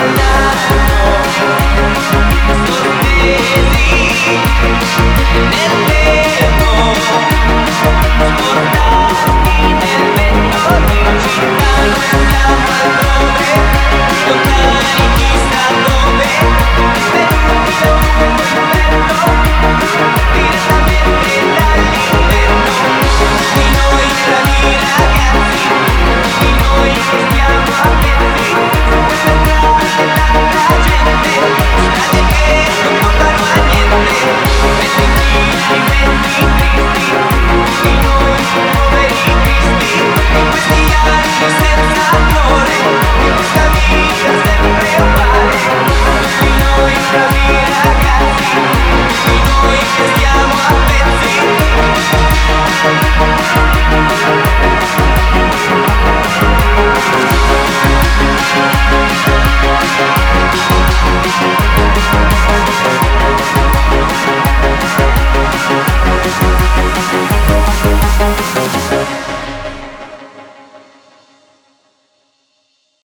now